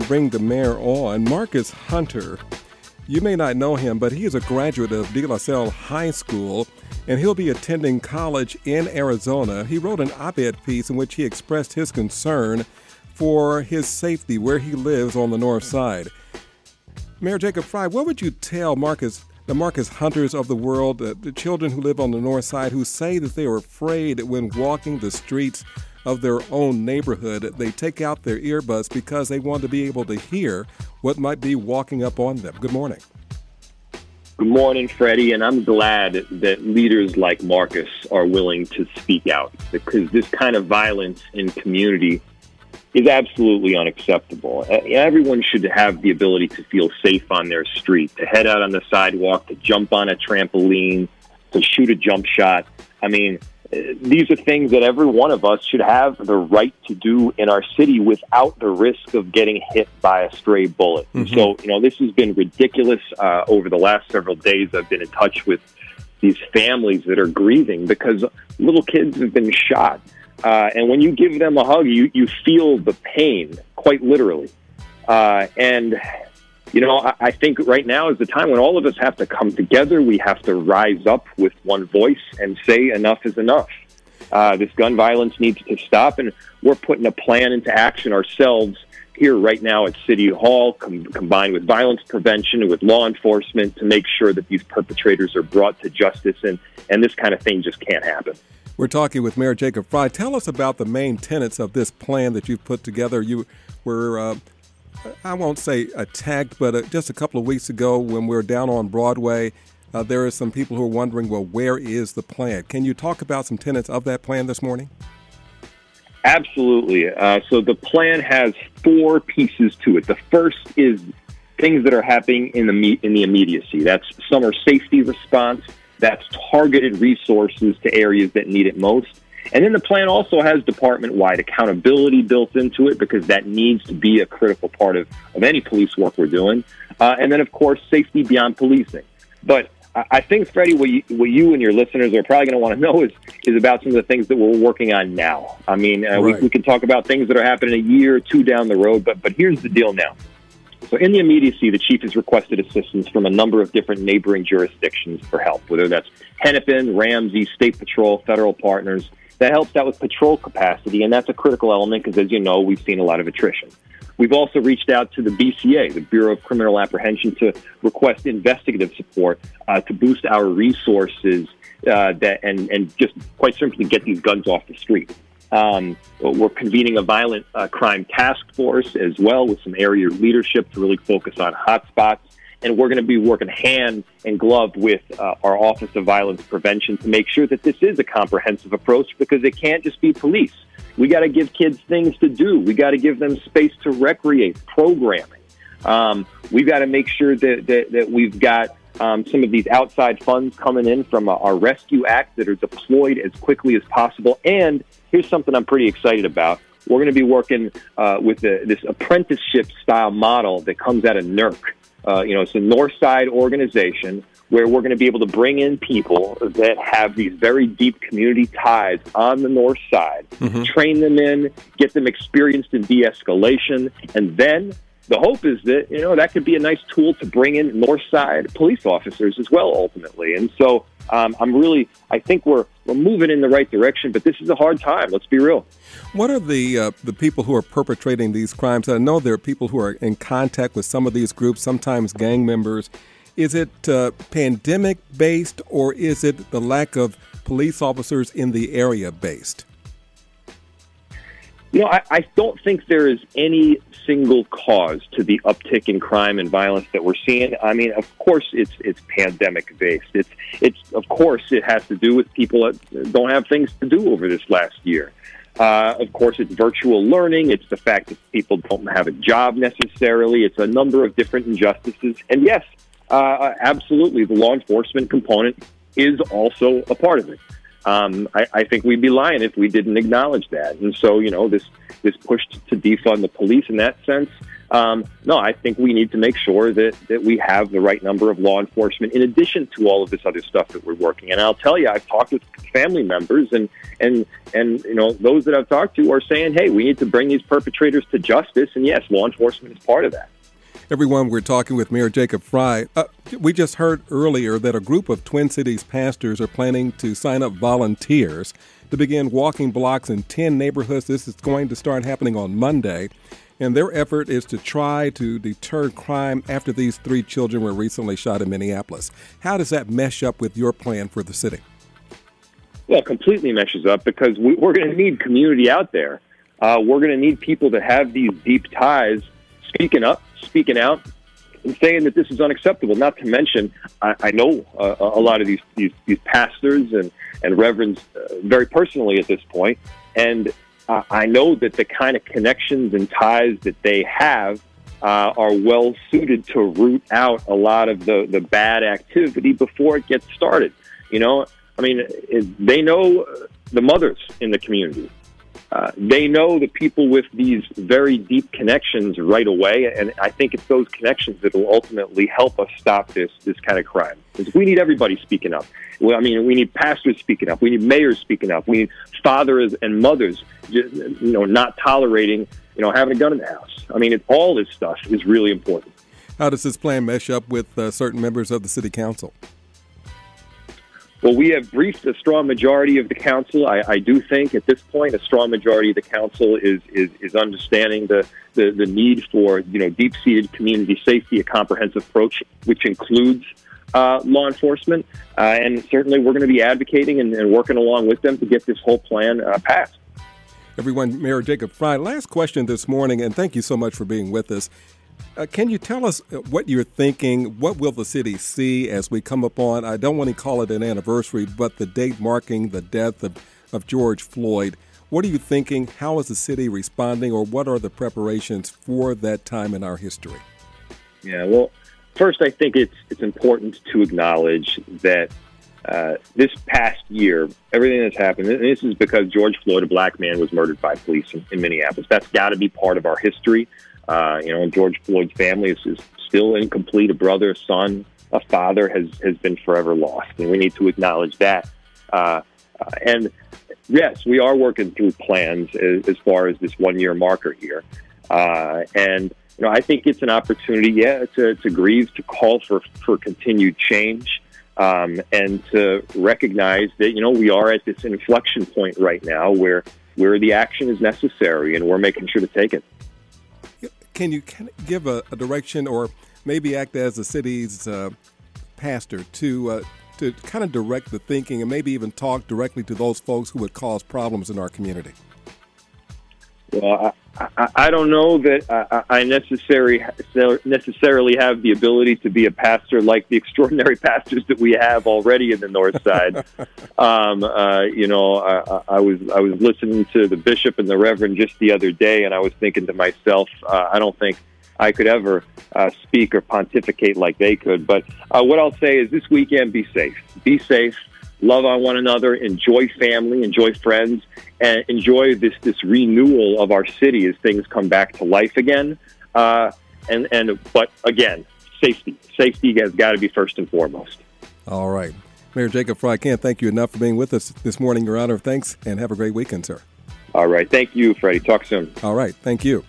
bring the mayor on. Marcus Hunter, you may not know him, but he is a graduate of De La Salle High School and he'll be attending college in Arizona. He wrote an op ed piece in which he expressed his concern for his safety where he lives on the north side. Mayor Jacob Frey, what would you tell Marcus, the Marcus Hunters of the world, the children who live on the north side who say that they are afraid when walking the streets of their own neighborhood, they take out their earbuds because they want to be able to hear what might be walking up on them? Good morning. Good morning, Freddie, and I'm glad that leaders like Marcus are willing to speak out because this kind of violence in community is absolutely unacceptable. Everyone should have the ability to feel safe on their street, to head out on the sidewalk, to jump on a trampoline, to shoot a jump shot. I mean, these are things that every one of us should have the right to do in our city without the risk of getting hit by a stray bullet. Mm-hmm. So, you know, this has been ridiculous. Uh, over the last several days, I've been in touch with these families that are grieving because little kids have been shot. Uh, and when you give them a hug, you, you feel the pain, quite literally. Uh, and you know, I, think right now is the time when all of us have to come together. We have to rise up with one voice and say enough is enough. Uh, this gun violence needs to stop, and we're putting a plan into action ourselves here right now at City Hall, com- combined with violence prevention and with law enforcement to make sure that these perpetrators are brought to justice, and, and this kind of thing just can't happen. We're talking with Mayor Jacob Frey. Tell us about the main tenets of this plan that you've put together. You were uh, I won't say attacked, but uh, just a couple of weeks ago when we were down on Broadway, uh, there are some people who are wondering, well, where is the plan? Can you talk about some tenets of that plan this morning? Absolutely. Uh, so the plan has four pieces to it. The first is things that are happening in the in the immediacy. That's summer safety response. That's targeted resources to areas that need it most. And then the plan also has department wide accountability built into it because that needs to be a critical part of, of any police work we're doing. Uh, and then, of course, safety beyond policing. But I think, Freddie, what you, what you and your listeners are probably going to want to know is is about some of the things that we're working on now. I mean, uh, right. we, we can talk about things that are happening a year or two down the road, but but here's the deal now. So, in the immediacy, the chief has requested assistance from a number of different neighboring jurisdictions for help, whether that's Hennepin, Ramsey, State Patrol, federal partners. That helps out with patrol capacity, and that's a critical element because, as you know, we've seen a lot of attrition. We've also reached out to the BCA, the Bureau of Criminal Apprehension, to request investigative support uh, to boost our resources uh, that and and just quite simply get these guns off the street. Um, we're convening a violent uh, crime task force as well with some area leadership to really focus on hotspots and we're going to be working hand in glove with uh, our Office of Violence Prevention to make sure that this is a comprehensive approach because it can't just be police. We got to give kids things to do. We got to give them space to recreate, programming. Um, we've got to make sure that, that, that we've got um, some of these outside funds coming in from our Rescue Act that are deployed as quickly as possible. And here's something I'm pretty excited about. We're going to be working uh, with the, this apprenticeship style model that comes out of NERC. Uh, you know, it's a North Side organization where we're going to be able to bring in people that have these very deep community ties on the North Side, mm-hmm. train them in, get them experienced in de-escalation, and then the hope is that you know that could be a nice tool to bring in North Side police officers as well, ultimately. And so um, I'm really, I think we're we're moving in the right direction, but this is a hard time. Let's be real. What are the uh, the people who are perpetrating these crimes? I know there are people who are in contact with some of these groups, sometimes gang members. Is it uh, pandemic based, or is it the lack of police officers in the area based? You know, I, I don't think there is any single cause to the uptick in crime and violence that we're seeing. I mean, of course, it's it's pandemic based. It's it's of course it has to do with people that don't have things to do over this last year. Uh, of course, it's virtual learning. It's the fact that people don't have a job necessarily. It's a number of different injustices. And yes, uh, absolutely, the law enforcement component is also a part of it. Um, I, I think we'd be lying if we didn't acknowledge that. And so, you know, this this push to defund the police in that sense, um, no, I think we need to make sure that, that we have the right number of law enforcement in addition to all of this other stuff that we're working. And I'll tell you, I've talked with family members and, and, and, you know, those that I've talked to are saying, hey, we need to bring these perpetrators to justice. And yes, law enforcement is part of that. Everyone, we're talking with Mayor Jacob Frey. Uh, we just heard earlier that a group of Twin Cities pastors are planning to sign up volunteers to begin walking blocks in 10 neighborhoods. This is going to start happening on Monday. And their effort is to try to deter crime after these three children were recently shot in Minneapolis. How does that mesh up with your plan for the city? Well, completely meshes up because we, are going to need community out there. Uh, we're going to need people to have these deep ties speaking up, speaking out, and saying that this is unacceptable. Not to mention, I, I know uh, a lot of these, these, these pastors and, and reverends uh, very personally at this point, and uh, I know that the kind of connections and ties that they have uh, are well suited to root out a lot of the, the bad activity before it gets started. You know, I mean, they know the mothers in the community. Uh, they know the people with these very deep connections right away, and I think it's those connections that will ultimately help us stop this this kind of crime. Because we need everybody speaking up. Well, I mean, we need pastors speaking up. We need mayors speaking up. We need fathers and mothers, just, you know, not tolerating, you know, having a gun in the house. I mean, it, all this stuff is really important. How does this plan mesh up with uh, certain members of the city council? Well, we have briefed a strong majority of the council. I, I, do think at this point, a strong majority of the council is is, is understanding the, the, the need for you know deep seated community safety, a comprehensive approach, which includes uh, law enforcement, uh, and certainly we're going to be advocating and, and, working along with them to get this whole plan uh, passed. Everyone, Mayor Jacob Frey. Last question this morning, and thank you so much for being with us. Uh, can you tell us uh, what you're thinking? What will the city see as we come upon, I don't want to call it an anniversary, but the date marking the death of, of George Floyd? What are you thinking? How is the city responding, or what are the preparations for that time in our history? Yeah, well, first, I think it's, it's important to acknowledge that uh, this past year, everything that's happened, and this is because George Floyd, a black man, was murdered by police in, in Minneapolis. That's got to be part of our history. Uh, you know, George Floyd's family is, is still incomplete. A brother, a son, a father has has been forever lost, and we need to acknowledge that. Uh, uh, and yes, we are working through plans as, as far as this one year marker here. Uh, and you know, I think it's an opportunity, yeah, to, to grieve, to call for for continued change. Um, and to recognize that you know we are at this inflection point right now where where the action is necessary and we're making sure to take it can you give a, a, direction or maybe act as the city's uh, pastor to uh, to kind of direct the thinking and maybe even talk directly to those folks who would cause problems in our community? Well, I, I, I don't know that I, I necessarily necessarily have the ability to be a pastor like the extraordinary pastors that we have already in the North Side. um, uh, you know, I, I was I was listening to the bishop and the reverend just the other day, and I was thinking to myself, uh, I don't think I could ever uh, speak or pontificate like they could. But uh, what I'll say is, this weekend, be safe. Be safe love on one another, enjoy family, enjoy friends, and enjoy this this renewal of our city as things come back to life again. Uh, and and but again, safety, safety has got to be first and foremost. All right, Mayor Jacob Frey, I can't thank you enough for being with us this morning, Your Honor. Thanks, and have a great weekend, sir. All right, thank you, Freddie. Talk soon. All right, thank you.